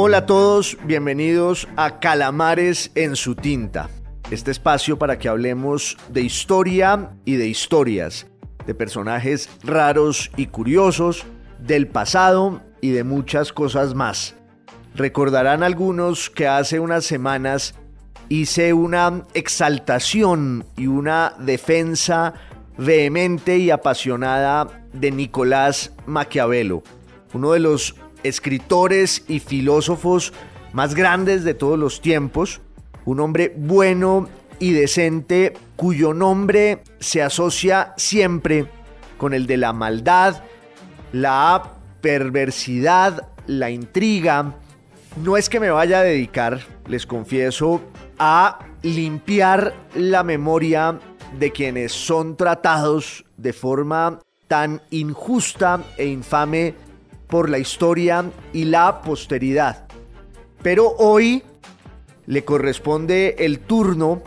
Hola a todos, bienvenidos a Calamares en su tinta. Este espacio para que hablemos de historia y de historias, de personajes raros y curiosos, del pasado y de muchas cosas más. Recordarán algunos que hace unas semanas hice una exaltación y una defensa vehemente y apasionada de Nicolás Maquiavelo, uno de los escritores y filósofos más grandes de todos los tiempos, un hombre bueno y decente cuyo nombre se asocia siempre con el de la maldad, la perversidad, la intriga. No es que me vaya a dedicar, les confieso, a limpiar la memoria de quienes son tratados de forma tan injusta e infame por la historia y la posteridad. Pero hoy le corresponde el turno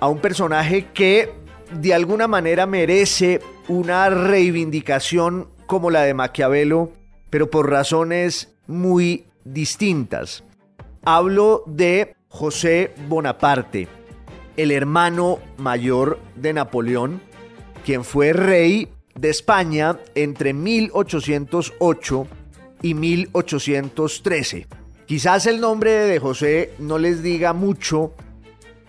a un personaje que de alguna manera merece una reivindicación como la de Maquiavelo, pero por razones muy distintas. Hablo de José Bonaparte, el hermano mayor de Napoleón, quien fue rey de España entre 1808 y 1813. Quizás el nombre de José no les diga mucho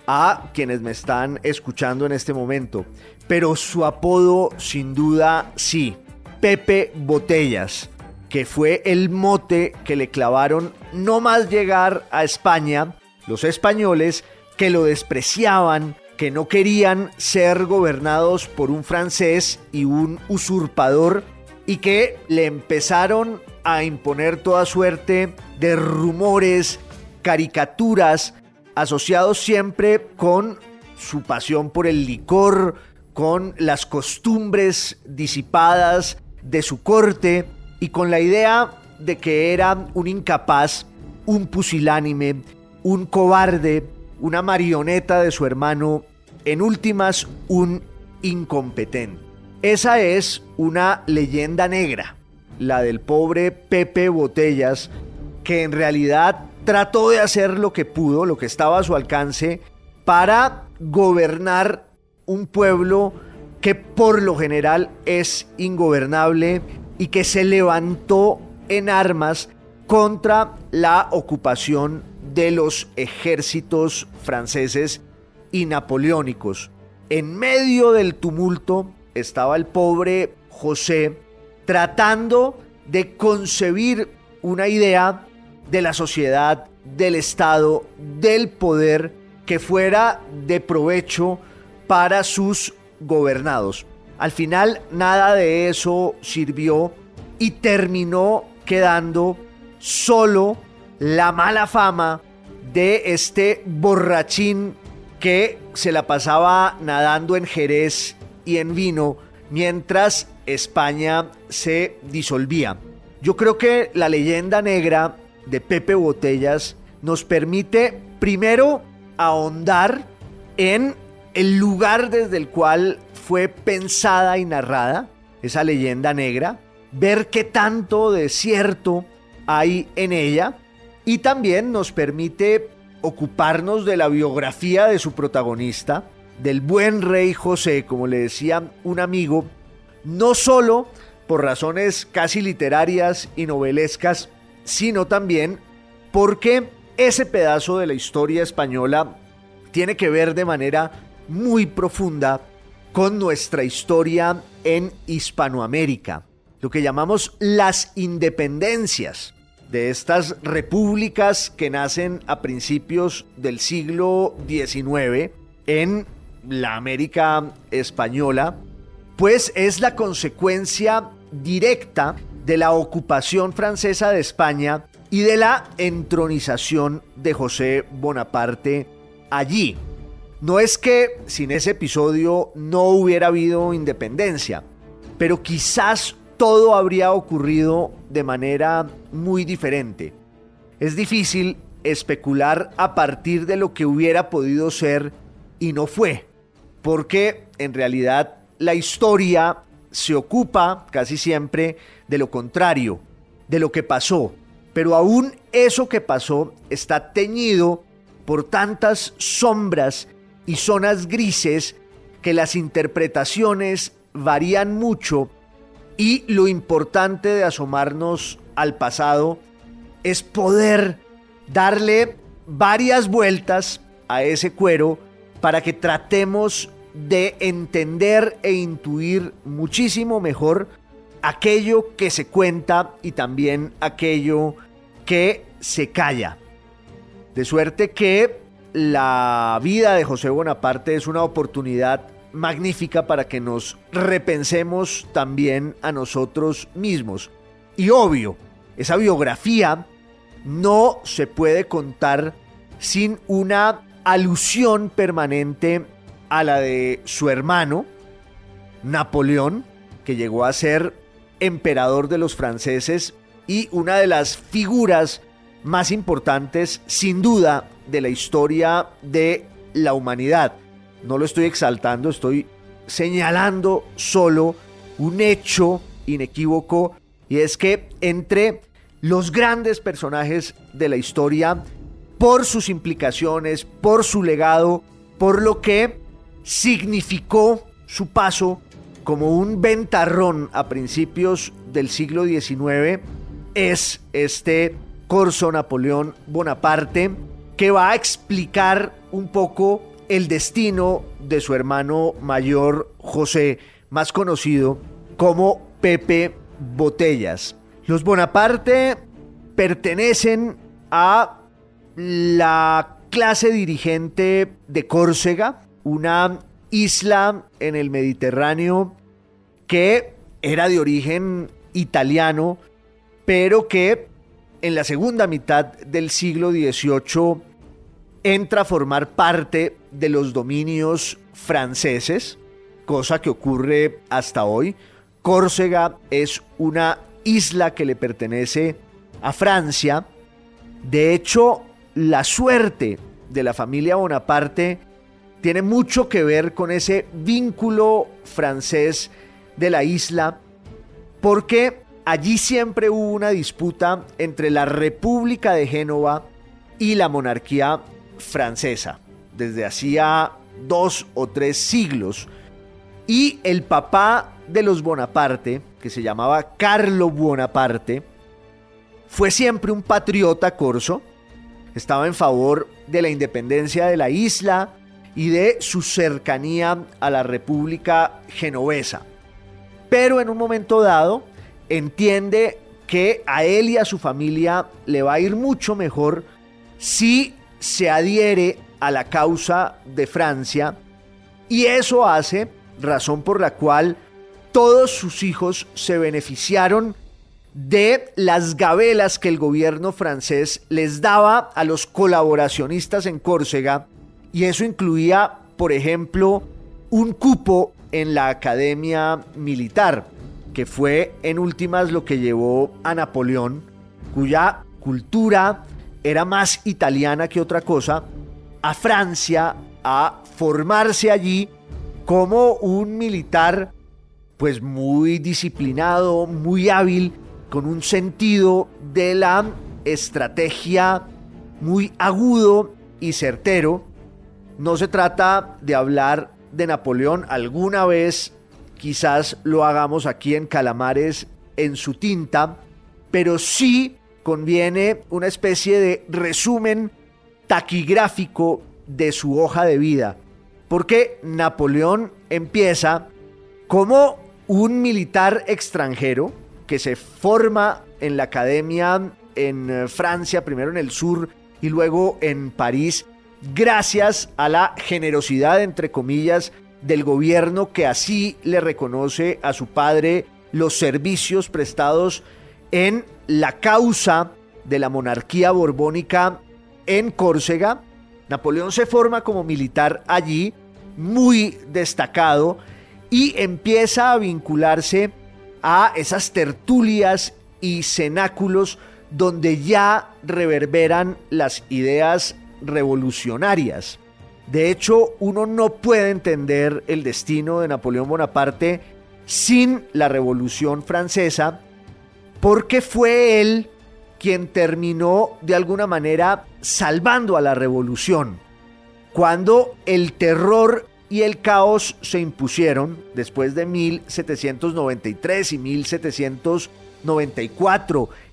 a quienes me están escuchando en este momento, pero su apodo sin duda sí, Pepe Botellas, que fue el mote que le clavaron no más llegar a España los españoles que lo despreciaban, que no querían ser gobernados por un francés y un usurpador y que le empezaron a imponer toda suerte de rumores, caricaturas, asociados siempre con su pasión por el licor, con las costumbres disipadas de su corte y con la idea de que era un incapaz, un pusilánime, un cobarde, una marioneta de su hermano, en últimas un incompetente. Esa es una leyenda negra la del pobre Pepe Botellas, que en realidad trató de hacer lo que pudo, lo que estaba a su alcance, para gobernar un pueblo que por lo general es ingobernable y que se levantó en armas contra la ocupación de los ejércitos franceses y napoleónicos. En medio del tumulto estaba el pobre José tratando de concebir una idea de la sociedad, del Estado, del poder que fuera de provecho para sus gobernados. Al final nada de eso sirvió y terminó quedando solo la mala fama de este borrachín que se la pasaba nadando en Jerez y en vino mientras España se disolvía. Yo creo que la leyenda negra de Pepe Botellas nos permite primero ahondar en el lugar desde el cual fue pensada y narrada esa leyenda negra, ver qué tanto de cierto hay en ella y también nos permite ocuparnos de la biografía de su protagonista, del buen rey José, como le decía un amigo, no solo por razones casi literarias y novelescas, sino también porque ese pedazo de la historia española tiene que ver de manera muy profunda con nuestra historia en Hispanoamérica, lo que llamamos las independencias de estas repúblicas que nacen a principios del siglo XIX en la América española, pues es la consecuencia directa de la ocupación francesa de España y de la entronización de José Bonaparte allí. No es que sin ese episodio no hubiera habido independencia, pero quizás todo habría ocurrido de manera muy diferente. Es difícil especular a partir de lo que hubiera podido ser y no fue, porque en realidad la historia se ocupa casi siempre de lo contrario, de lo que pasó, Pero aún eso que pasó está teñido por tantas sombras y zonas grises que las interpretaciones varían mucho y lo importante de asomarnos al pasado es poder darle varias vueltas a ese cuero para que tratemos de entender e intuir muchísimo mejor aquello que se cuenta y también aquello que se calla. De suerte que la vida de José Bonaparte es una oportunidad magnífica para que nos repensemos también a nosotros mismos. Y obvio, esa biografía no se puede contar sin una alusión permanente a la de su hermano, Napoleón, que llegó a ser emperador de los franceses y una de las figuras más importantes, sin duda, de la historia de la humanidad. No lo estoy exaltando, estoy señalando solo un hecho inequívoco y es que entre los grandes personajes de la historia, por sus implicaciones, por su legado, por lo que significó su paso como un ventarrón a principios del siglo XIX, es este Corso Napoleón Bonaparte, que va a explicar un poco el destino de su hermano mayor José, más conocido como Pepe Botellas. Los Bonaparte pertenecen a la clase dirigente de Córcega, una isla en el Mediterráneo que era de origen italiano, pero que en la segunda mitad del siglo XVIII entra a formar parte de los dominios franceses, cosa que ocurre hasta hoy. Córcega es una isla que le pertenece a Francia. De hecho, la suerte de la familia Bonaparte tiene mucho que ver con ese vínculo francés de la isla, porque allí siempre hubo una disputa entre la República de Génova y la monarquía francesa, desde hacía dos o tres siglos. Y el papá de los Bonaparte, que se llamaba Carlo Bonaparte, fue siempre un patriota corso, estaba en favor de la independencia de la isla y de su cercanía a la República Genovesa. Pero en un momento dado entiende que a él y a su familia le va a ir mucho mejor si se adhiere a la causa de Francia y eso hace razón por la cual todos sus hijos se beneficiaron de las gabelas que el gobierno francés les daba a los colaboracionistas en Córcega y eso incluía, por ejemplo, un cupo en la academia militar, que fue en últimas lo que llevó a Napoleón, cuya cultura era más italiana que otra cosa, a Francia a formarse allí como un militar pues muy disciplinado, muy hábil con un sentido de la estrategia muy agudo y certero. No se trata de hablar de Napoleón. Alguna vez quizás lo hagamos aquí en Calamares en su tinta, pero sí conviene una especie de resumen taquigráfico de su hoja de vida, porque Napoleón empieza como un militar extranjero, que se forma en la academia en eh, Francia, primero en el sur y luego en París, gracias a la generosidad, entre comillas, del gobierno que así le reconoce a su padre los servicios prestados en la causa de la monarquía borbónica en Córcega. Napoleón se forma como militar allí, muy destacado, y empieza a vincularse a esas tertulias y cenáculos donde ya reverberan las ideas revolucionarias. De hecho, uno no puede entender el destino de Napoleón Bonaparte sin la Revolución Francesa, porque fue él quien terminó de alguna manera salvando a la revolución. Cuando el terror y el caos se impusieron después de 1793 y 1794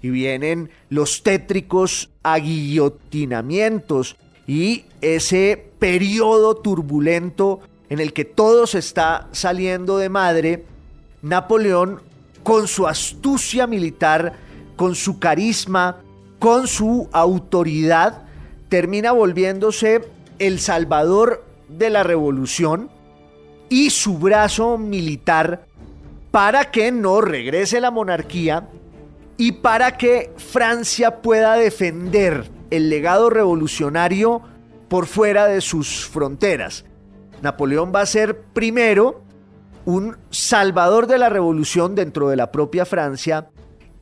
y vienen los tétricos aguillotinamientos y ese periodo turbulento en el que todo se está saliendo de madre, Napoleón con su astucia militar, con su carisma, con su autoridad, termina volviéndose el salvador de la revolución y su brazo militar para que no regrese la monarquía y para que Francia pueda defender el legado revolucionario por fuera de sus fronteras. Napoleón va a ser primero un salvador de la revolución dentro de la propia Francia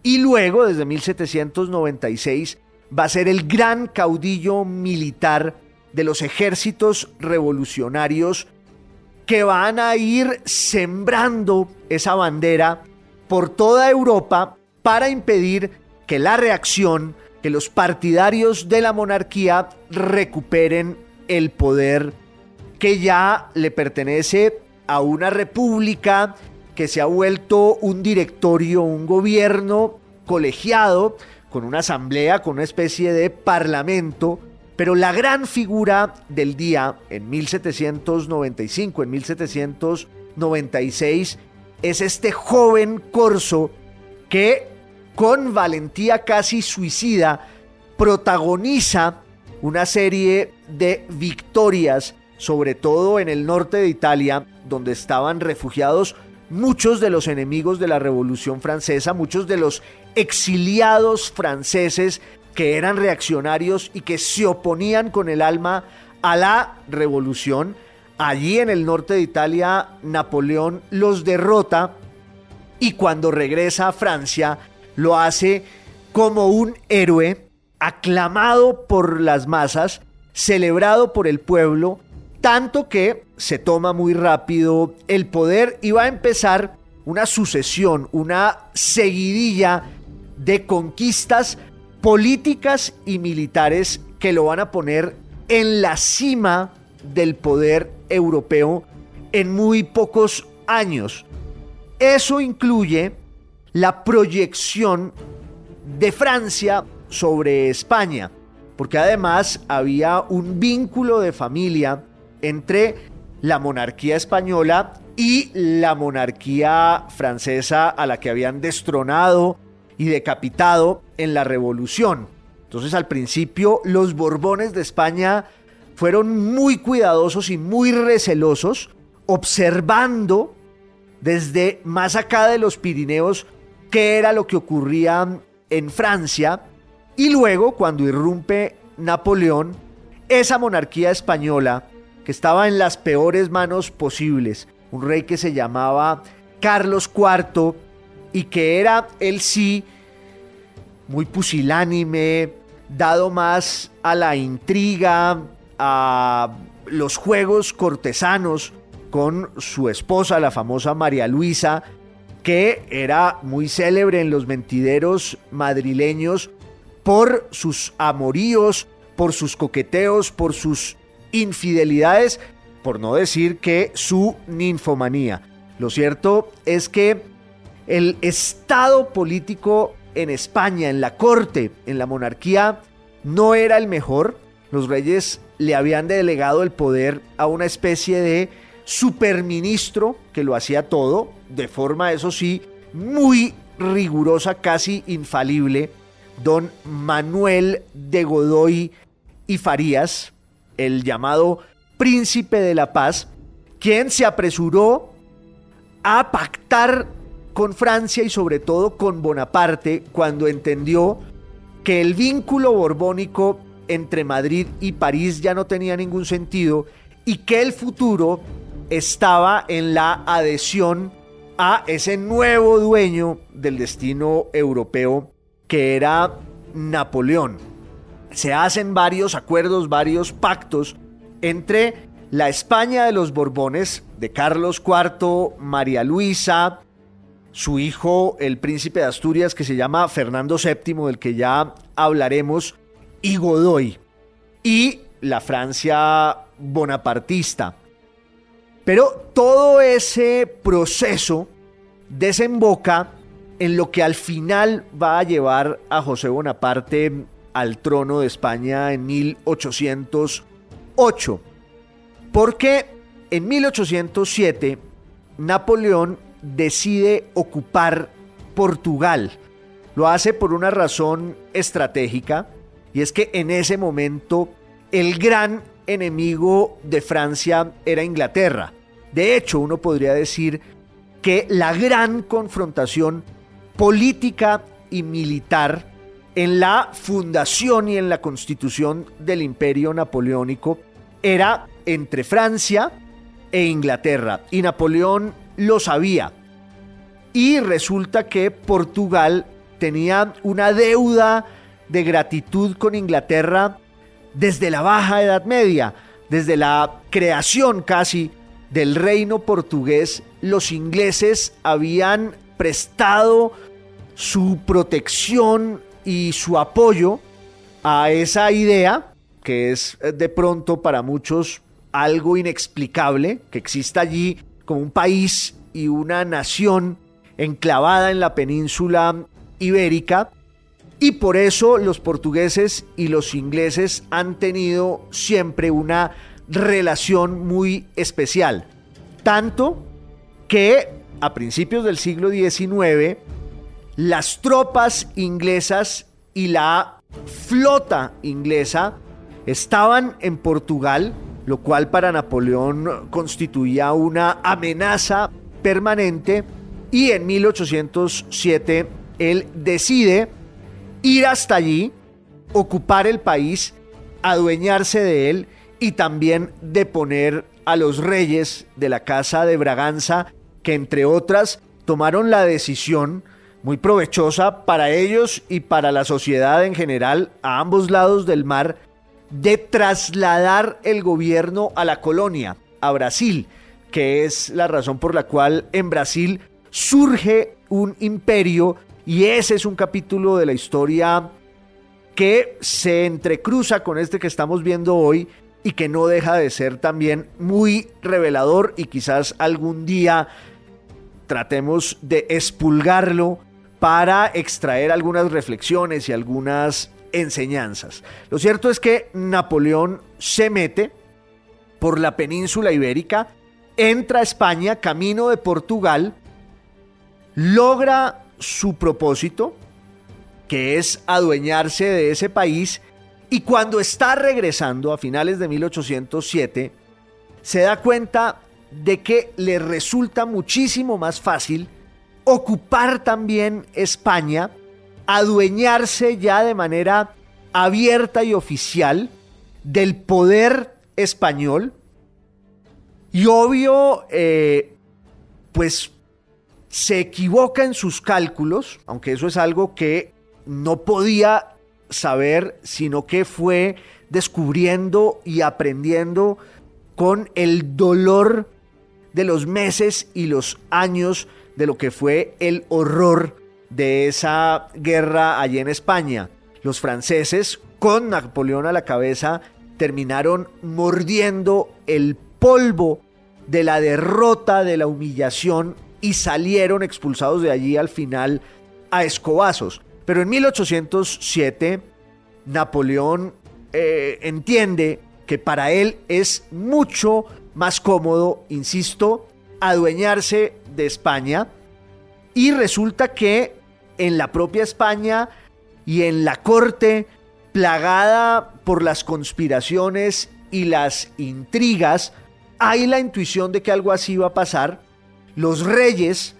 y luego, desde 1796, va a ser el gran caudillo militar de los ejércitos revolucionarios que van a ir sembrando esa bandera por toda Europa para impedir que la reacción, que los partidarios de la monarquía recuperen el poder que ya le pertenece a una república que se ha vuelto un directorio, un gobierno colegiado, con una asamblea, con una especie de parlamento, pero la gran figura del día en 1795, en 1796, es este joven corso que con valentía casi suicida protagoniza una serie de victorias, sobre todo en el norte de Italia, donde estaban refugiados muchos de los enemigos de la Revolución Francesa, muchos de los exiliados franceses que eran reaccionarios y que se oponían con el alma a la revolución. Allí en el norte de Italia, Napoleón los derrota y cuando regresa a Francia lo hace como un héroe aclamado por las masas, celebrado por el pueblo, tanto que se toma muy rápido el poder y va a empezar una sucesión, una seguidilla de conquistas políticas y militares que lo van a poner en la cima del poder europeo en muy pocos años. Eso incluye la proyección de Francia sobre España, porque además había un vínculo de familia entre la monarquía española y la monarquía francesa a la que habían destronado y decapitado en la revolución. Entonces al principio los Borbones de España fueron muy cuidadosos y muy recelosos, observando desde más acá de los Pirineos qué era lo que ocurría en Francia. Y luego, cuando irrumpe Napoleón, esa monarquía española, que estaba en las peores manos posibles, un rey que se llamaba Carlos IV, y que era el sí muy pusilánime, dado más a la intriga, a los juegos cortesanos con su esposa, la famosa María Luisa, que era muy célebre en los mentideros madrileños por sus amoríos, por sus coqueteos, por sus infidelidades, por no decir que su ninfomanía. Lo cierto es que el estado político en España, en la corte, en la monarquía, no era el mejor. Los reyes le habían delegado el poder a una especie de superministro que lo hacía todo, de forma, eso sí, muy rigurosa, casi infalible, don Manuel de Godoy y Farías, el llamado príncipe de la paz, quien se apresuró a pactar con Francia y sobre todo con Bonaparte cuando entendió que el vínculo borbónico entre Madrid y París ya no tenía ningún sentido y que el futuro estaba en la adhesión a ese nuevo dueño del destino europeo que era Napoleón. Se hacen varios acuerdos, varios pactos entre la España de los Borbones, de Carlos IV, María Luisa, su hijo, el príncipe de Asturias, que se llama Fernando VII, del que ya hablaremos, y Godoy, y la Francia bonapartista. Pero todo ese proceso desemboca en lo que al final va a llevar a José Bonaparte al trono de España en 1808. Porque en 1807 Napoleón decide ocupar Portugal. Lo hace por una razón estratégica y es que en ese momento el gran enemigo de Francia era Inglaterra. De hecho, uno podría decir que la gran confrontación política y militar en la fundación y en la constitución del imperio napoleónico era entre Francia e Inglaterra. Y Napoleón lo sabía. Y resulta que Portugal tenía una deuda de gratitud con Inglaterra desde la Baja Edad Media, desde la creación casi del reino portugués, los ingleses habían prestado su protección y su apoyo a esa idea, que es eh, de pronto para muchos algo inexplicable, que exista allí como un país y una nación enclavada en la península ibérica, y por eso los portugueses y los ingleses han tenido siempre una relación muy especial. Tanto que a principios del siglo XIX las tropas inglesas y la flota inglesa estaban en Portugal, lo cual para Napoleón constituía una amenaza permanente y en 1807 él decide ir hasta allí, ocupar el país, adueñarse de él y también deponer a los reyes de la Casa de Braganza, que entre otras tomaron la decisión muy provechosa para ellos y para la sociedad en general a ambos lados del mar de trasladar el gobierno a la colonia, a Brasil, que es la razón por la cual en Brasil surge un imperio y ese es un capítulo de la historia que se entrecruza con este que estamos viendo hoy y que no deja de ser también muy revelador y quizás algún día tratemos de expulgarlo para extraer algunas reflexiones y algunas enseñanzas. Lo cierto es que Napoleón se mete por la península ibérica, entra a España, camino de Portugal, logra su propósito, que es adueñarse de ese país, y cuando está regresando a finales de 1807, se da cuenta de que le resulta muchísimo más fácil ocupar también España, adueñarse ya de manera abierta y oficial del poder español. Y obvio, eh, pues se equivoca en sus cálculos, aunque eso es algo que no podía saber, sino que fue descubriendo y aprendiendo con el dolor de los meses y los años de lo que fue el horror de esa guerra allí en España. Los franceses, con Napoleón a la cabeza, terminaron mordiendo el polvo de la derrota, de la humillación y salieron expulsados de allí al final a escobazos. Pero en 1807 Napoleón eh, entiende que para él es mucho más cómodo, insisto, adueñarse de España y resulta que en la propia España y en la corte, plagada por las conspiraciones y las intrigas, hay la intuición de que algo así va a pasar. Los reyes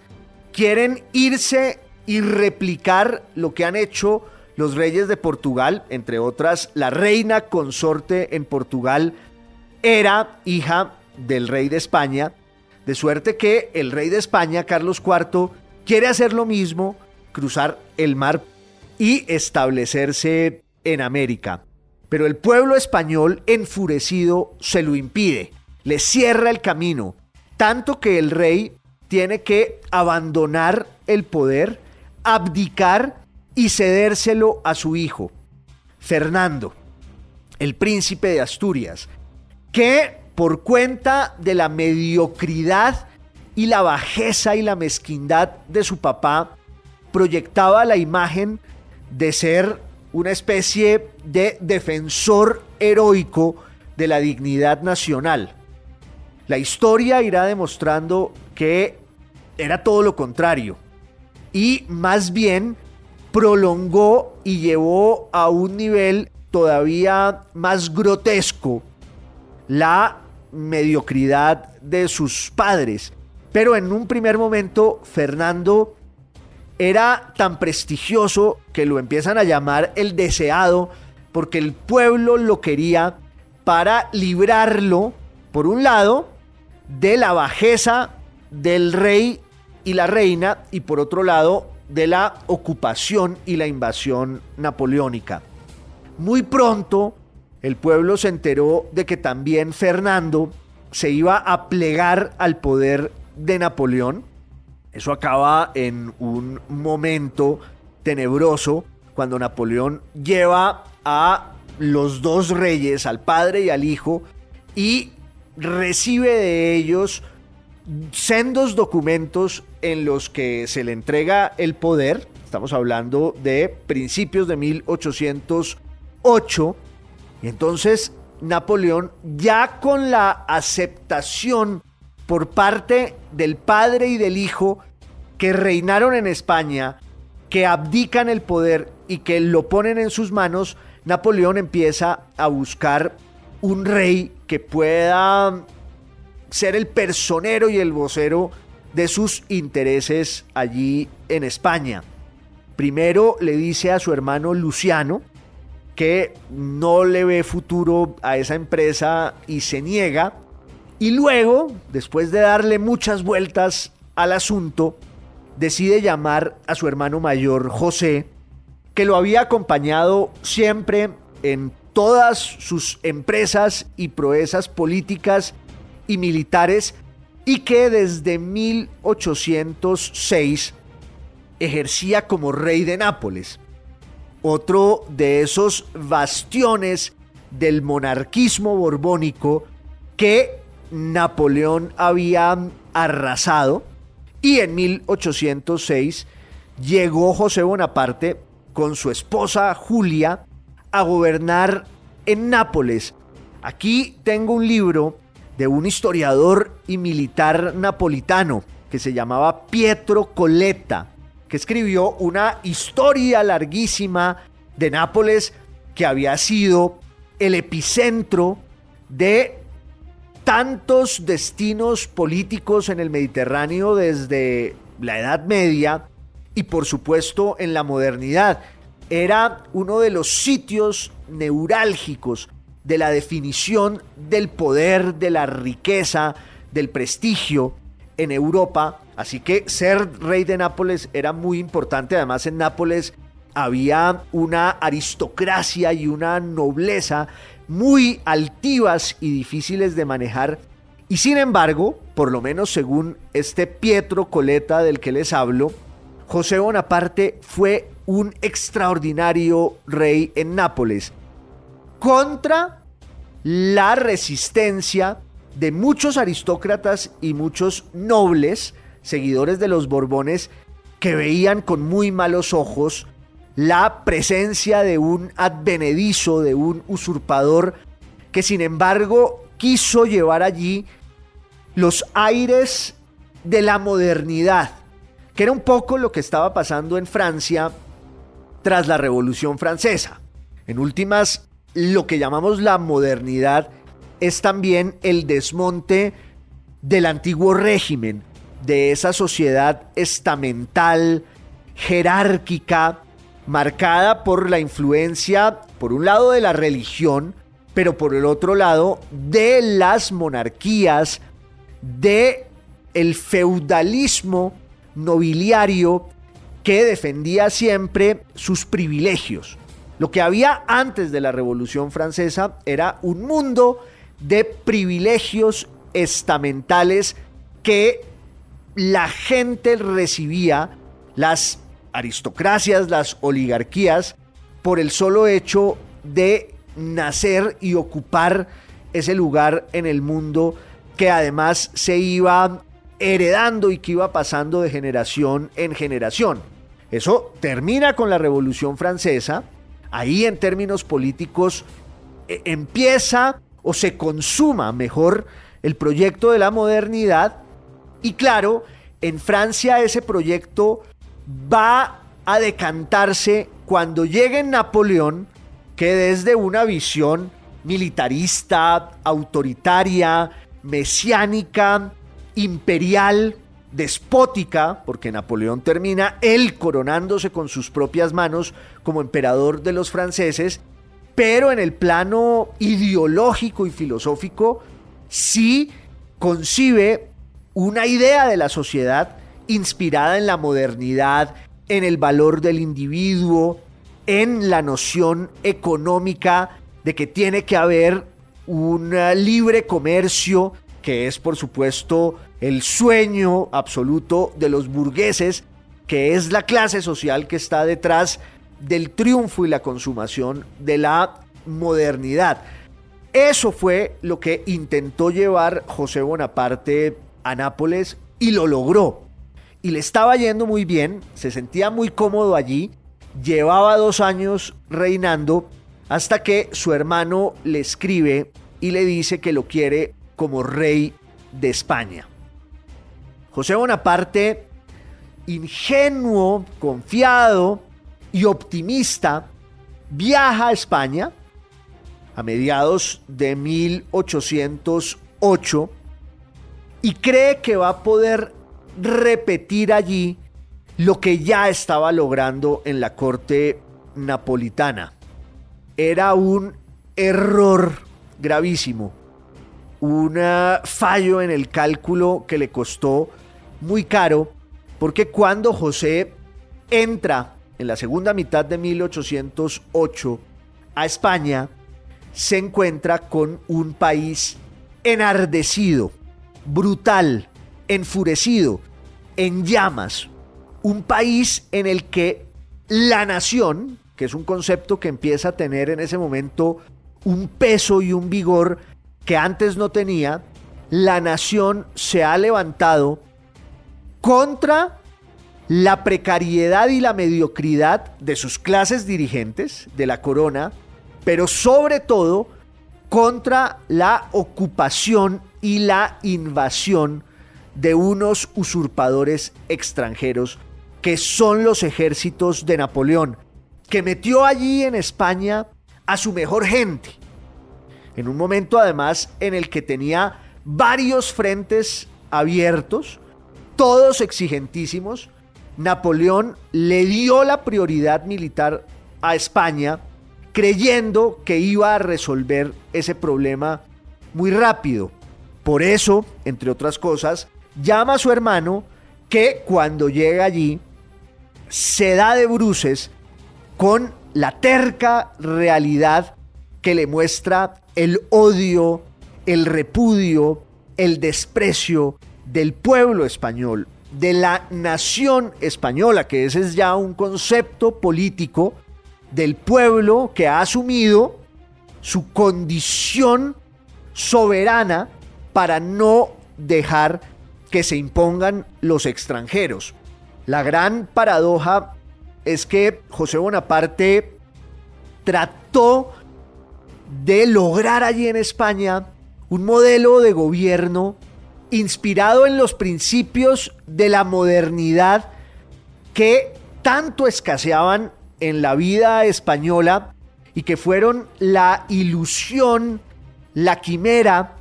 quieren irse y replicar lo que han hecho los reyes de Portugal, entre otras, la reina consorte en Portugal era hija del rey de España, de suerte que el rey de España, Carlos IV, quiere hacer lo mismo, cruzar el mar y establecerse en América. Pero el pueblo español enfurecido se lo impide, le cierra el camino, tanto que el rey tiene que abandonar el poder, abdicar y cedérselo a su hijo, Fernando, el príncipe de Asturias, que por cuenta de la mediocridad y la bajeza y la mezquindad de su papá, proyectaba la imagen de ser una especie de defensor heroico de la dignidad nacional. La historia irá demostrando que era todo lo contrario y más bien prolongó y llevó a un nivel todavía más grotesco la mediocridad de sus padres. Pero en un primer momento Fernando era tan prestigioso que lo empiezan a llamar el deseado porque el pueblo lo quería para librarlo, por un lado, de la bajeza del rey y la reina y por otro lado de la ocupación y la invasión napoleónica. Muy pronto el pueblo se enteró de que también Fernando se iba a plegar al poder de Napoleón eso acaba en un momento tenebroso cuando Napoleón lleva a los dos reyes, al padre y al hijo, y recibe de ellos sendos documentos en los que se le entrega el poder. Estamos hablando de principios de 1808. Y entonces Napoleón, ya con la aceptación por parte del padre y del hijo que reinaron en España, que abdican el poder y que lo ponen en sus manos, Napoleón empieza a buscar un rey que pueda ser el personero y el vocero de sus intereses allí en España. Primero le dice a su hermano Luciano que no le ve futuro a esa empresa y se niega. Y luego, después de darle muchas vueltas al asunto, decide llamar a su hermano mayor José, que lo había acompañado siempre en todas sus empresas y proezas políticas y militares y que desde 1806 ejercía como rey de Nápoles, otro de esos bastiones del monarquismo borbónico que Napoleón había arrasado y en 1806 llegó José Bonaparte con su esposa Julia a gobernar en Nápoles. Aquí tengo un libro de un historiador y militar napolitano que se llamaba Pietro Coletta, que escribió una historia larguísima de Nápoles que había sido el epicentro de tantos destinos políticos en el Mediterráneo desde la Edad Media y por supuesto en la modernidad. Era uno de los sitios neurálgicos de la definición del poder, de la riqueza, del prestigio en Europa. Así que ser rey de Nápoles era muy importante. Además en Nápoles había una aristocracia y una nobleza muy altivas y difíciles de manejar. Y sin embargo, por lo menos según este Pietro Coleta del que les hablo, José Bonaparte fue un extraordinario rey en Nápoles contra la resistencia de muchos aristócratas y muchos nobles, seguidores de los Borbones, que veían con muy malos ojos la presencia de un advenedizo, de un usurpador, que sin embargo quiso llevar allí los aires de la modernidad, que era un poco lo que estaba pasando en Francia tras la Revolución Francesa. En últimas, lo que llamamos la modernidad es también el desmonte del antiguo régimen, de esa sociedad estamental, jerárquica, marcada por la influencia, por un lado, de la religión, pero por el otro lado, de las monarquías, de el feudalismo nobiliario que defendía siempre sus privilegios. Lo que había antes de la Revolución Francesa era un mundo de privilegios estamentales que la gente recibía las aristocracias, las oligarquías, por el solo hecho de nacer y ocupar ese lugar en el mundo que además se iba heredando y que iba pasando de generación en generación. Eso termina con la Revolución Francesa, ahí en términos políticos e, empieza o se consuma mejor el proyecto de la modernidad y claro, en Francia ese proyecto va a decantarse cuando llegue Napoleón, que desde una visión militarista, autoritaria, mesiánica, imperial, despótica, porque Napoleón termina él coronándose con sus propias manos como emperador de los franceses, pero en el plano ideológico y filosófico sí concibe una idea de la sociedad inspirada en la modernidad, en el valor del individuo, en la noción económica de que tiene que haber un libre comercio, que es por supuesto el sueño absoluto de los burgueses, que es la clase social que está detrás del triunfo y la consumación de la modernidad. Eso fue lo que intentó llevar José Bonaparte a Nápoles y lo logró. Y le estaba yendo muy bien, se sentía muy cómodo allí, llevaba dos años reinando hasta que su hermano le escribe y le dice que lo quiere como rey de España. José Bonaparte, ingenuo, confiado y optimista, viaja a España a mediados de 1808 y cree que va a poder repetir allí lo que ya estaba logrando en la corte napolitana. Era un error gravísimo, un fallo en el cálculo que le costó muy caro, porque cuando José entra en la segunda mitad de 1808 a España, se encuentra con un país enardecido, brutal, enfurecido, en llamas. Un país en el que la nación, que es un concepto que empieza a tener en ese momento un peso y un vigor que antes no tenía, la nación se ha levantado contra la precariedad y la mediocridad de sus clases dirigentes, de la corona, pero sobre todo contra la ocupación y la invasión de unos usurpadores extranjeros que son los ejércitos de Napoleón, que metió allí en España a su mejor gente, en un momento además en el que tenía varios frentes abiertos, todos exigentísimos, Napoleón le dio la prioridad militar a España, creyendo que iba a resolver ese problema muy rápido. Por eso, entre otras cosas, llama a su hermano que cuando llega allí se da de bruces con la terca realidad que le muestra el odio, el repudio, el desprecio del pueblo español, de la nación española, que ese es ya un concepto político del pueblo que ha asumido su condición soberana para no dejar que se impongan los extranjeros. La gran paradoja es que José Bonaparte trató de lograr allí en España un modelo de gobierno inspirado en los principios de la modernidad que tanto escaseaban en la vida española y que fueron la ilusión, la quimera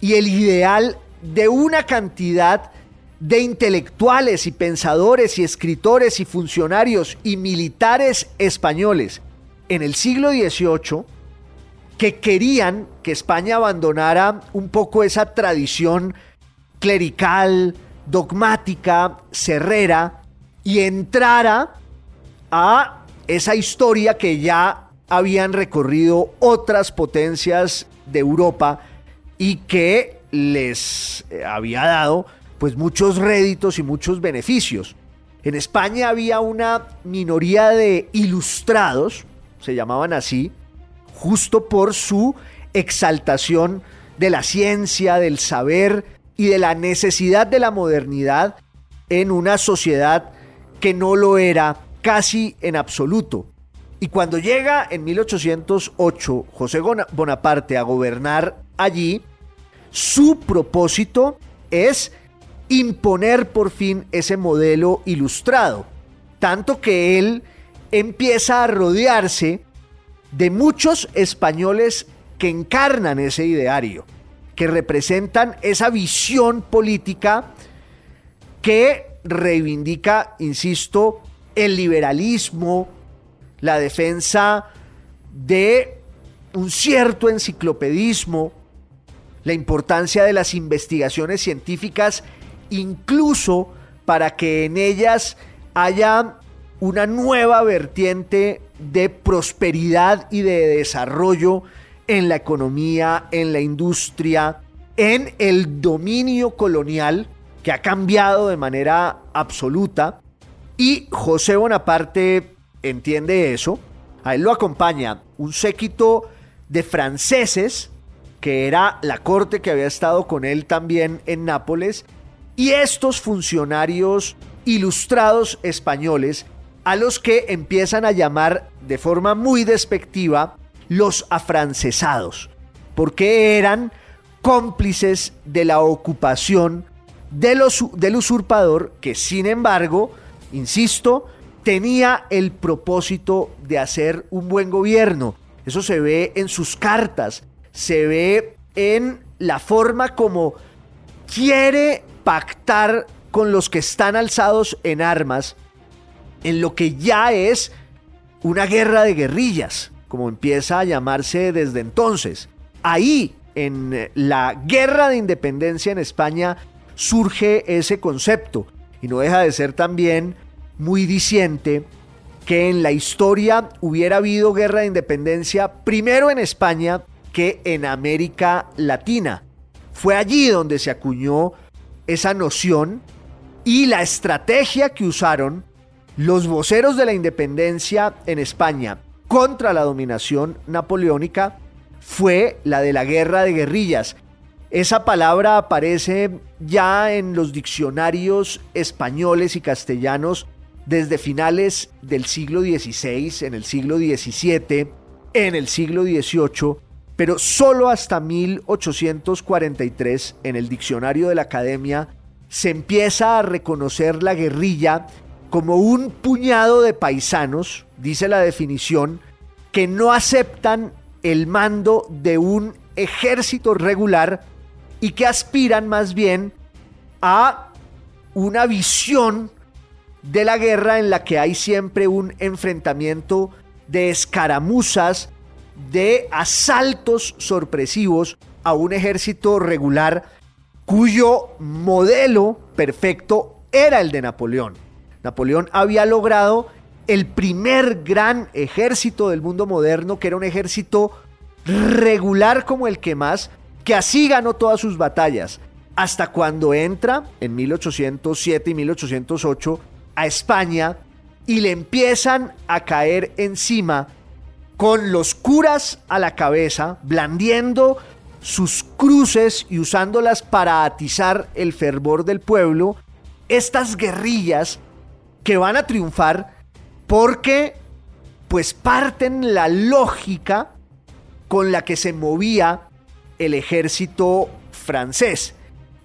y el ideal de una cantidad de intelectuales y pensadores y escritores y funcionarios y militares españoles en el siglo XVIII que querían que España abandonara un poco esa tradición clerical, dogmática, cerrera, y entrara a esa historia que ya habían recorrido otras potencias de Europa y que les eh, había dado pues muchos réditos y muchos beneficios. En España había una minoría de ilustrados, se llamaban así, justo por su exaltación de la ciencia, del saber y de la necesidad de la modernidad en una sociedad que no lo era casi en absoluto. Y cuando llega en 1808 José Bonaparte a gobernar allí, su propósito es imponer por fin ese modelo ilustrado. Tanto que él empieza a rodearse de muchos españoles que encarnan ese ideario, que representan esa visión política que reivindica, insisto, el liberalismo, la defensa de un cierto enciclopedismo, la importancia de las investigaciones científicas, incluso para que en ellas haya una nueva vertiente de prosperidad y de desarrollo en la economía, en la industria, en el dominio colonial que ha cambiado de manera absoluta. Y José Bonaparte entiende eso. A él lo acompaña un séquito de franceses que era la corte que había estado con él también en Nápoles, y estos funcionarios ilustrados españoles a los que empiezan a llamar de forma muy despectiva los afrancesados, porque eran cómplices de la ocupación del, del usurpador que sin embargo, insisto, tenía el propósito de hacer un buen gobierno. Eso se ve en sus cartas, se ve en la forma como quiere pactar con los que están alzados en armas en lo que ya es una guerra de guerrillas, como empieza a llamarse desde entonces. Ahí, en la guerra de independencia en España, surge ese concepto y no deja de ser también muy diciente que en la historia hubiera habido guerra de independencia primero en España que en América Latina. Fue allí donde se acuñó esa noción y la estrategia que usaron los voceros de la independencia en España contra la dominación napoleónica fue la de la guerra de guerrillas. Esa palabra aparece ya en los diccionarios españoles y castellanos desde finales del siglo XVI, en el siglo XVII, en el siglo XVIII pero solo hasta 1843 en el diccionario de la academia se empieza a reconocer la guerrilla como un puñado de paisanos, dice la definición, que no aceptan el mando de un ejército regular y que aspiran más bien a una visión de la guerra en la que hay siempre un enfrentamiento de escaramuzas de asaltos sorpresivos a un ejército regular cuyo modelo perfecto era el de Napoleón. Napoleón había logrado el primer gran ejército del mundo moderno, que era un ejército regular como el que más, que así ganó todas sus batallas, hasta cuando entra en 1807 y 1808 a España y le empiezan a caer encima con los curas a la cabeza, blandiendo sus cruces y usándolas para atizar el fervor del pueblo, estas guerrillas que van a triunfar porque pues parten la lógica con la que se movía el ejército francés.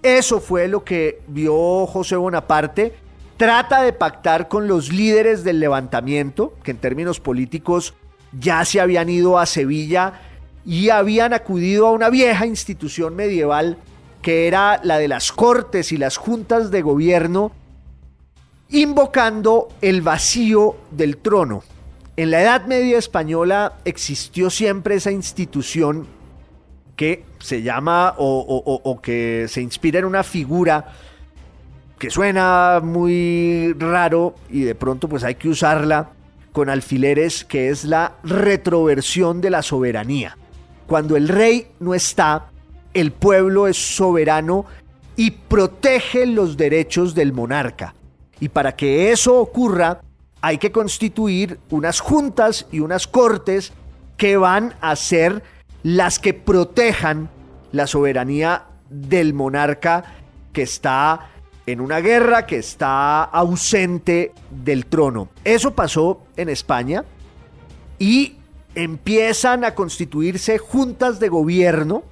Eso fue lo que vio José Bonaparte. Trata de pactar con los líderes del levantamiento, que en términos políticos ya se habían ido a Sevilla y habían acudido a una vieja institución medieval que era la de las cortes y las juntas de gobierno, invocando el vacío del trono. En la Edad Media española existió siempre esa institución que se llama o, que se inspira en una figura que suena muy raro y de pronto pues hay que usarla con alfileres que es la retroversión de la soberanía. Cuando el rey no está, el pueblo es soberano y protege los derechos del monarca. Y para que eso ocurra, hay que constituir unas juntas y unas cortes que van a ser las que protejan la soberanía del monarca que está en una guerra, que está ausente del trono. Eso pasó en España y empiezan a constituirse juntas de gobierno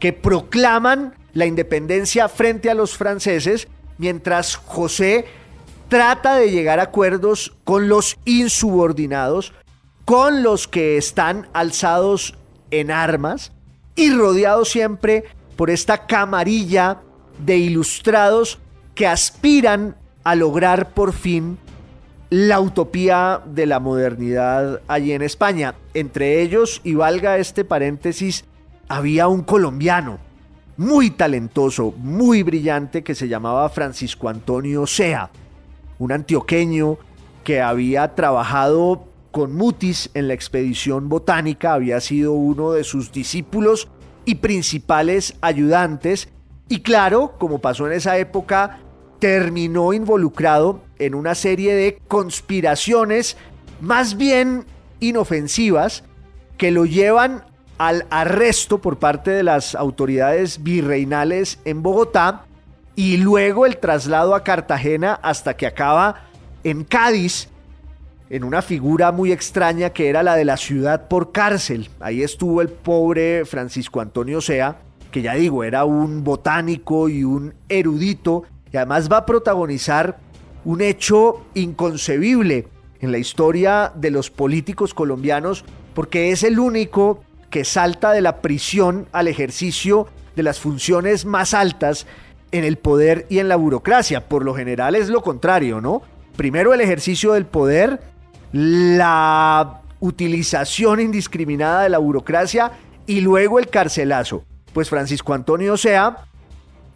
que proclaman la independencia frente a los franceses, mientras José trata de llegar a acuerdos con los insubordinados, con los que están alzados en armas y rodeados siempre por esta camarilla de ilustrados que aspiran a lograr por fin la utopía de la modernidad allí en España. Entre ellos, y valga este paréntesis, había un colombiano muy talentoso, muy brillante, que se llamaba Francisco Antonio Sea, un antioqueño que había trabajado con Mutis en la expedición botánica, había sido uno de sus discípulos y principales ayudantes, y claro, como pasó en esa época, terminó involucrado en una serie de conspiraciones más bien inofensivas que lo llevan al arresto por parte de las autoridades virreinales en Bogotá y luego el traslado a Cartagena hasta que acaba en Cádiz en una figura muy extraña que era la de la ciudad por cárcel. Ahí estuvo el pobre Francisco Antonio Sea, que ya digo, era un botánico y un erudito y además va a protagonizar un hecho inconcebible en la historia de los políticos colombianos porque es el único que salta de la prisión al ejercicio de las funciones más altas en el poder y en la burocracia. Por lo general es lo contrario, ¿no? Primero el ejercicio del poder, la utilización indiscriminada de la burocracia y luego el carcelazo. Pues Francisco Antonio Sea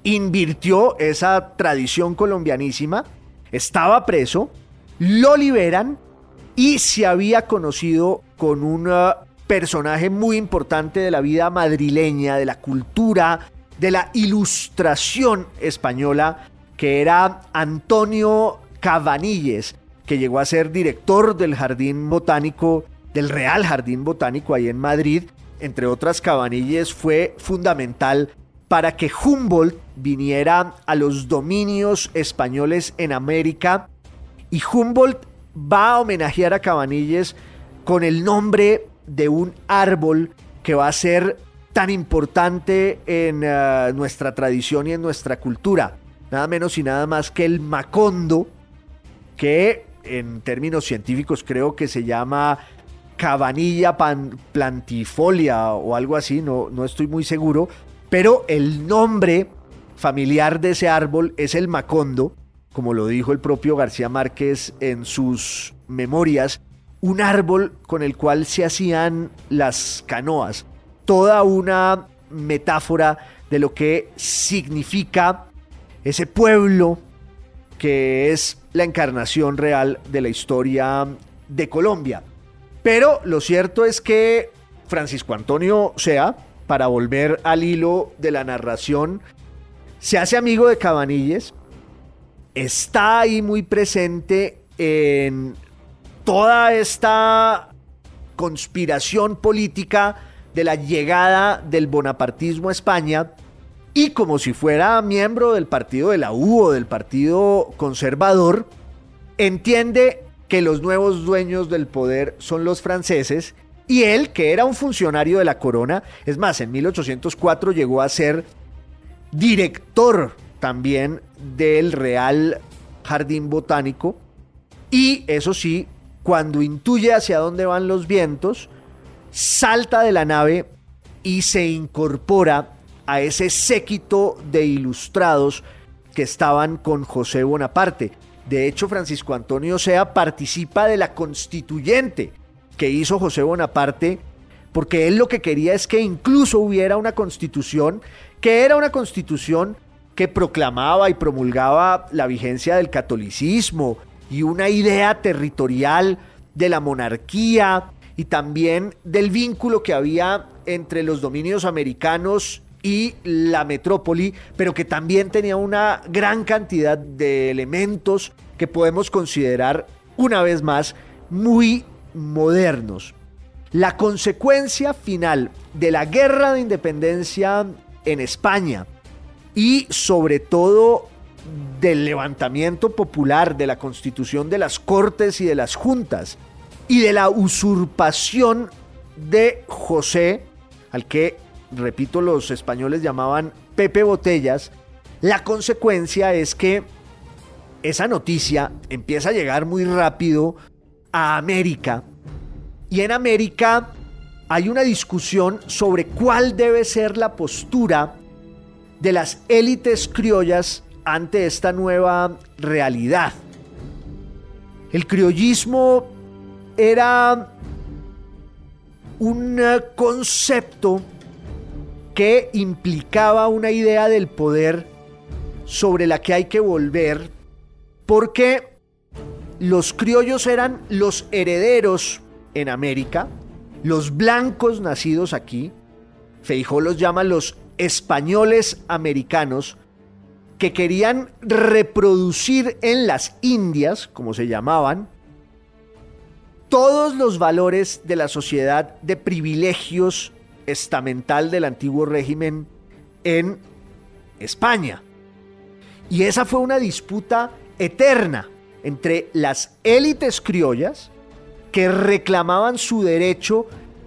invirtió esa tradición colombianísima, estaba preso, lo liberan y se había conocido con un uh, personaje muy importante de la vida madrileña, de la cultura, de la ilustración española, que era Antonio Cabanilles, que llegó a ser director del Jardín Botánico, del Real Jardín Botánico ahí en Madrid. Entre otras, Cabanilles fue fundamental para que Humboldt viniera a los dominios españoles en América y Humboldt va a homenajear a Cabanilles con el nombre de un árbol que va a ser tan importante en eh, nuestra tradición y en nuestra cultura. Nada menos y nada más que el macondo, que en términos científicos creo que se llama cabanilla plantifolia o algo así, no, no estoy muy seguro, pero el nombre familiar de ese árbol es el macondo, como lo dijo el propio García Márquez en sus memorias, un árbol con el cual se hacían las canoas. Toda una metáfora de lo que significa ese pueblo que es la encarnación real de la historia de Colombia. Pero lo cierto es que Francisco Antonio Sea, para volver al hilo de la narración, se hace amigo de Cabanilles, está ahí muy presente en toda esta conspiración política de la llegada del bonapartismo a España y como si fuera miembro del partido de la U o del partido conservador, entiende que los nuevos dueños del poder son los franceses y él, que era un funcionario de la corona, es más, en 1804 llegó a ser director también del Real Jardín Botánico. Y eso sí, cuando intuye hacia dónde van los vientos, salta de la nave y se incorpora a ese séquito de ilustrados que estaban con José Bonaparte. De hecho, Francisco Antonio Sea participa de la constituyente que hizo José Bonaparte, porque él lo que quería es que incluso hubiera una constitución, que era una constitución que proclamaba y promulgaba la vigencia del catolicismo y una idea territorial de la monarquía y también del vínculo que había entre los dominios americanos y la metrópoli, pero que también tenía una gran cantidad de elementos que podemos considerar una vez más muy modernos. La consecuencia final de la guerra de independencia en España y sobre todo del levantamiento popular, de la constitución de las cortes y de las juntas y de la usurpación de José, al que, repito, los españoles llamaban Pepe Botellas, la consecuencia es que esa noticia empieza a llegar muy rápido a América y en América hay una discusión sobre cuál debe ser la postura de las élites criollas ante esta nueva realidad. El criollismo era un concepto que implicaba una idea del poder sobre la que hay que volver porque los criollos eran los herederos en América, los blancos nacidos aquí, Feijó los llama los españoles americanos, que querían reproducir en las Indias, como se llamaban, todos los valores de la sociedad de privilegios estamental del antiguo régimen en España. Y esa fue una disputa eterna entre las élites criollas que reclamaban su derecho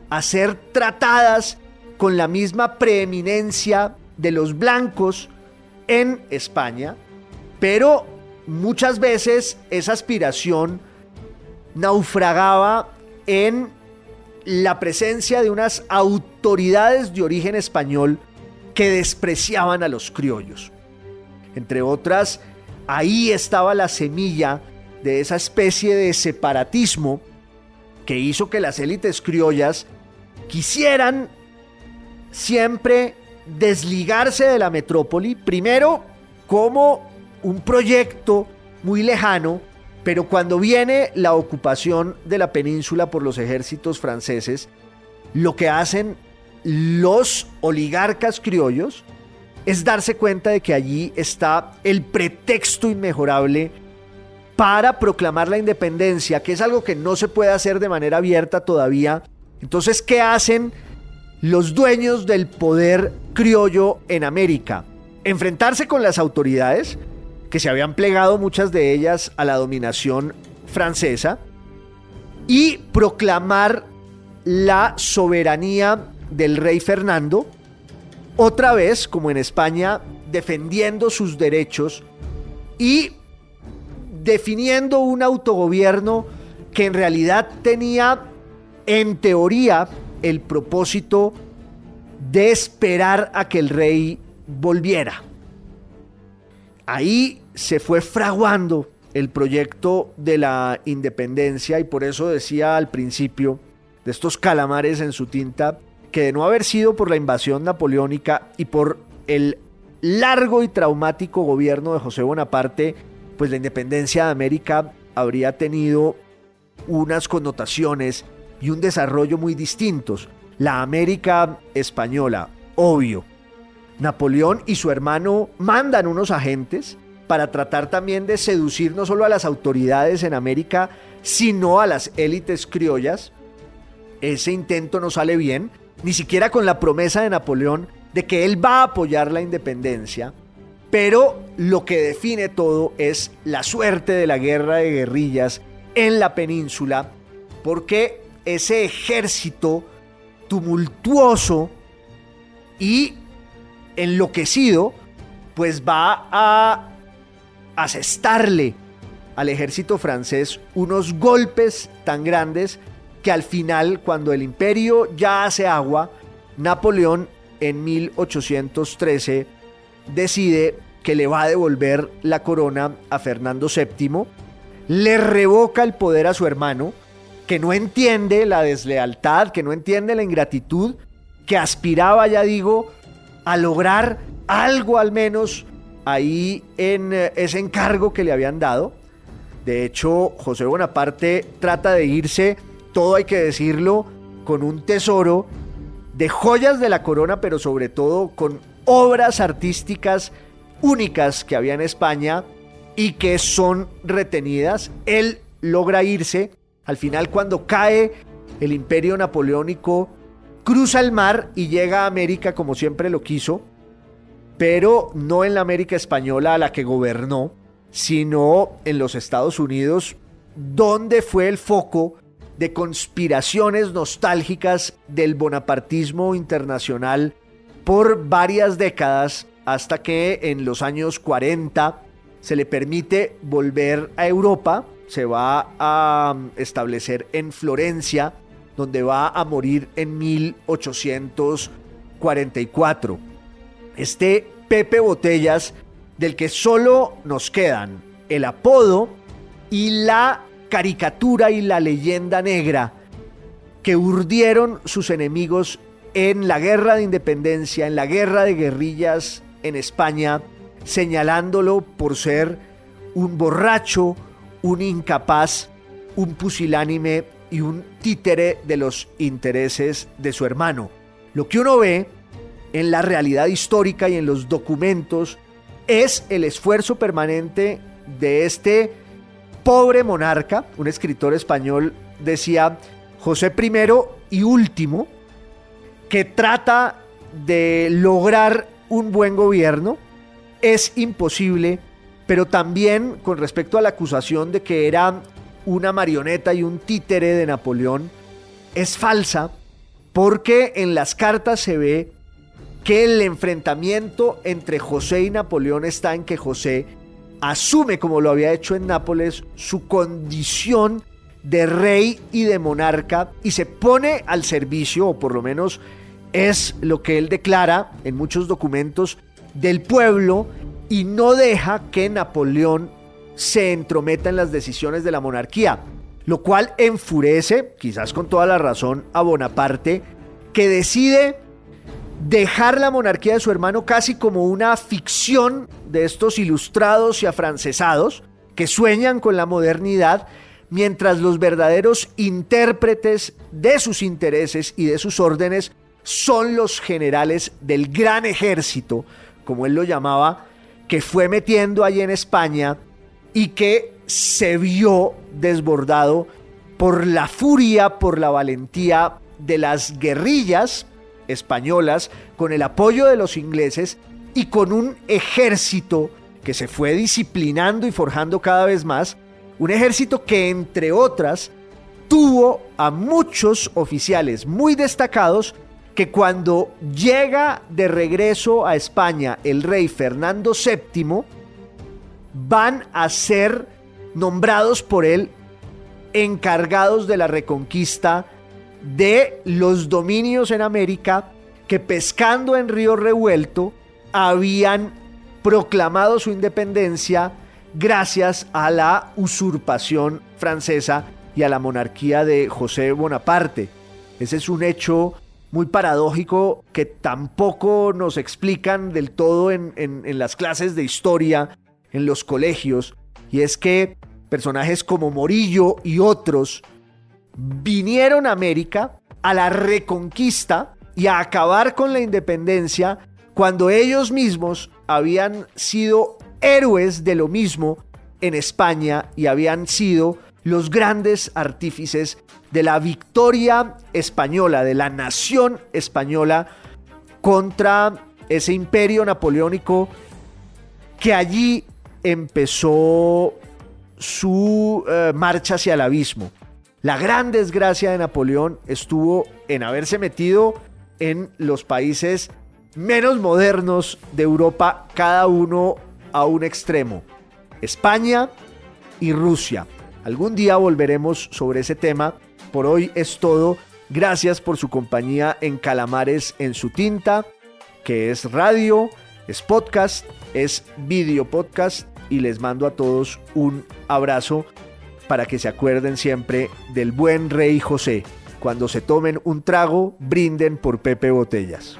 a ser tratadas con la misma preeminencia de los blancos en España, pero muchas veces esa aspiración naufragaba en la presencia de unas autoridades de origen español que despreciaban a los criollos. Entre otras, ahí estaba la semilla de esa especie de separatismo que hizo que las élites criollas quisieran siempre desligarse de la metrópoli, primero como un proyecto muy lejano, pero cuando viene la ocupación de la península por los ejércitos franceses, lo que hacen los oligarcas criollos es darse cuenta de que allí está el pretexto inmejorable para proclamar la independencia, que es algo que no se puede hacer de manera abierta todavía. Entonces, ¿qué hacen los dueños del poder criollo en América? Enfrentarse con las autoridades, que se habían plegado muchas de ellas a la dominación francesa, y proclamar la soberanía del rey Fernando, otra vez, como en España, defendiendo sus derechos y definiendo un autogobierno que en realidad tenía, en teoría, el propósito de esperar a que el rey volviera. Ahí se fue fraguando el proyecto de la independencia y por eso decía al principio de estos calamares en su tinta que de no haber sido por la invasión napoleónica y por el largo y traumático gobierno de José Bonaparte, pues la independencia de América habría tenido unas connotaciones y un desarrollo muy distintos. La América española, obvio. Napoleón y su hermano mandan unos agentes para tratar también de seducir no solo a las autoridades en América, sino a las élites criollas. Ese intento no sale bien, ni siquiera con la promesa de Napoleón de que él va a apoyar la independencia. Pero lo que define todo es la suerte de la guerra de guerrillas en la península, porque ese ejército tumultuoso y enloquecido, pues va a asestarle al ejército francés unos golpes tan grandes que al final, cuando el imperio ya hace agua, Napoleón en 1813 decide que le va a devolver la corona a Fernando VII, le revoca el poder a su hermano, que no entiende la deslealtad, que no entiende la ingratitud, que aspiraba, ya digo, a lograr algo al menos ahí en eh, ese encargo que le habían dado. De hecho, José Bonaparte trata de irse, todo hay que decirlo, con un tesoro de joyas de la corona, pero sobre todo con obras artísticas únicas que había en España y que son retenidas. Él logra irse. Al final, cuando cae el imperio napoleónico, cruza el mar y llega a América como siempre lo quiso, pero no en la América española a la que gobernó, sino en los Estados Unidos, donde fue el foco de conspiraciones nostálgicas del bonapartismo internacional por varias décadas hasta que en los años 40 se le permite volver a Europa, se va a establecer en Florencia, donde va a morir en 1844. Este Pepe Botellas, del que solo nos quedan el apodo y la caricatura y la leyenda negra que urdieron sus enemigos en la guerra de independencia, en la guerra de guerrillas en España, señalándolo por ser un borracho, un incapaz, un pusilánime y un títere de los intereses de su hermano. Lo que uno ve en la realidad histórica y en los documentos es el esfuerzo permanente de este pobre monarca, un escritor español decía José I y último, que trata de lograr un buen gobierno, es imposible, pero también con respecto a la acusación de que era una marioneta y un títere de Napoleón, es falsa porque en las cartas se ve que el enfrentamiento entre José y Napoleón está en que José asume, como lo había hecho en Nápoles, su condición de rey y de monarca y se pone al servicio, o por lo menos es lo que él declara en muchos documentos, del pueblo y no deja que Napoleón se entrometa en las decisiones de la monarquía, lo cual enfurece, quizás con toda la razón, a Bonaparte, que decide dejar la monarquía de su hermano casi como una ficción de estos ilustrados y afrancesados que sueñan con la modernidad, mientras los verdaderos intérpretes de sus intereses y de sus órdenes son los generales del gran ejército, como él lo llamaba, que fue metiendo allí en España y que se vio desbordado por la furia, por la valentía de las guerrillas españolas, con el apoyo de los ingleses y con un ejército que se fue disciplinando y forjando cada vez más, un ejército que entre otras tuvo a muchos oficiales muy destacados que cuando llega de regreso a España el rey Fernando VII, van a ser nombrados por él encargados de la reconquista de los dominios en América que pescando en Río Revuelto habían proclamado su independencia gracias a la usurpación francesa y a la monarquía de José Bonaparte. Ese es un hecho muy paradójico que tampoco nos explican del todo en, en las clases de historia en los colegios, y es que personajes como Morillo y otros vinieron a América a la reconquista y a acabar con la independencia cuando ellos mismos habían sido héroes de lo mismo en España y habían sido los grandes artífices de la victoria española, de la nación española contra ese imperio napoleónico que allí empezó su eh, marcha hacia el abismo. La gran desgracia de Napoleón estuvo en haberse metido en los países menos modernos de Europa, cada uno a un extremo. España y Rusia. Algún día volveremos sobre ese tema. Por hoy es todo. Gracias por su compañía en Calamares en su tinta, que es radio, es podcast, es video podcast y les mando a todos un abrazo para que se acuerden siempre del buen rey José. Cuando se tomen un trago, brinden por Pepe Botellas.